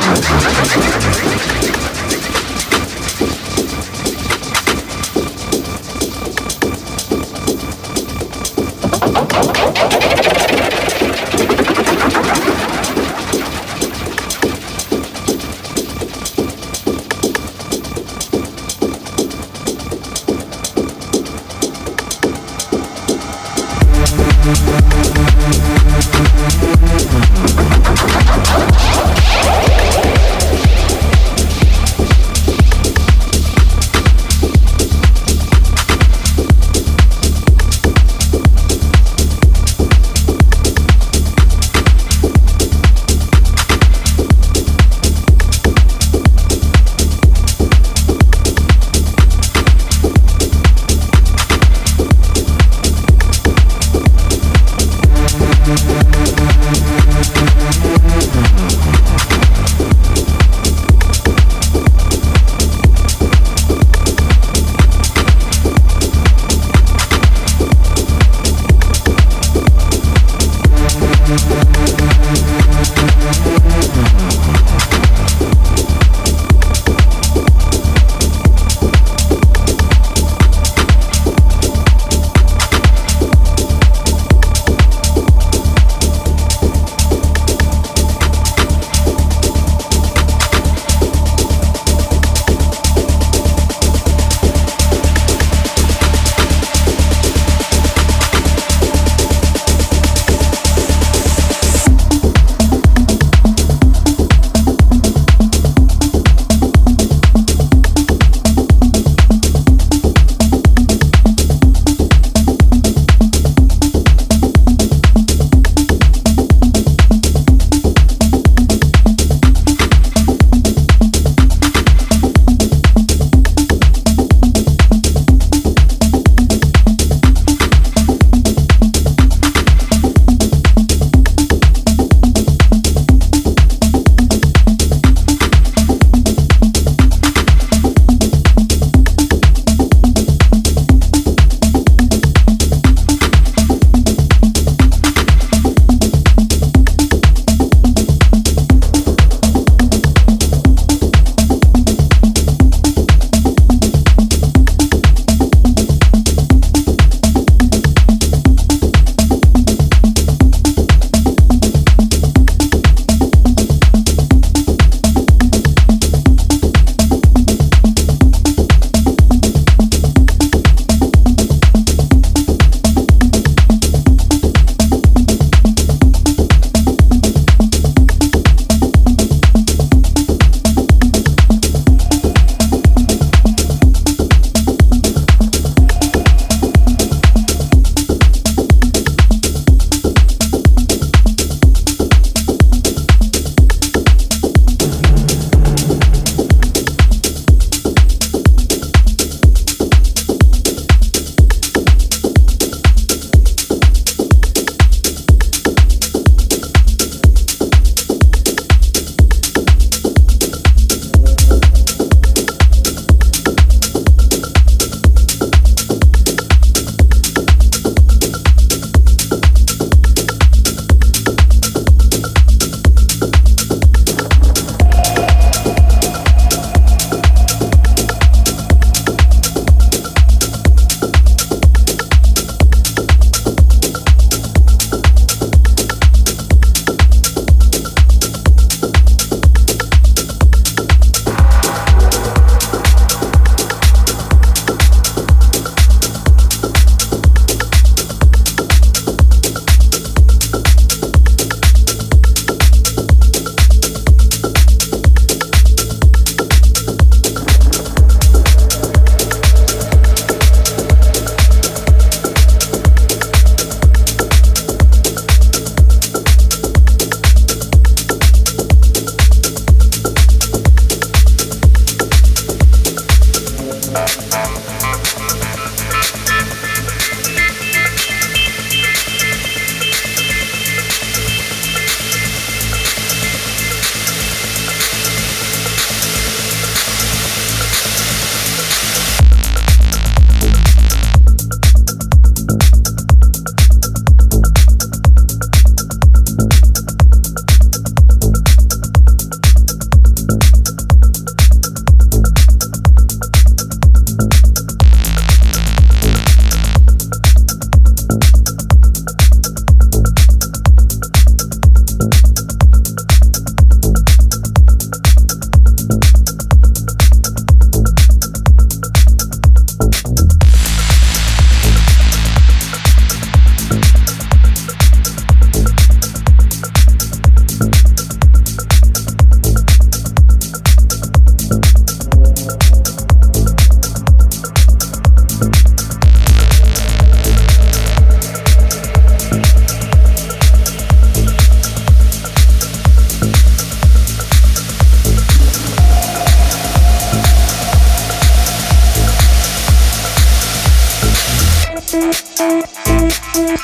ハハハハ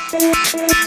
Thank you.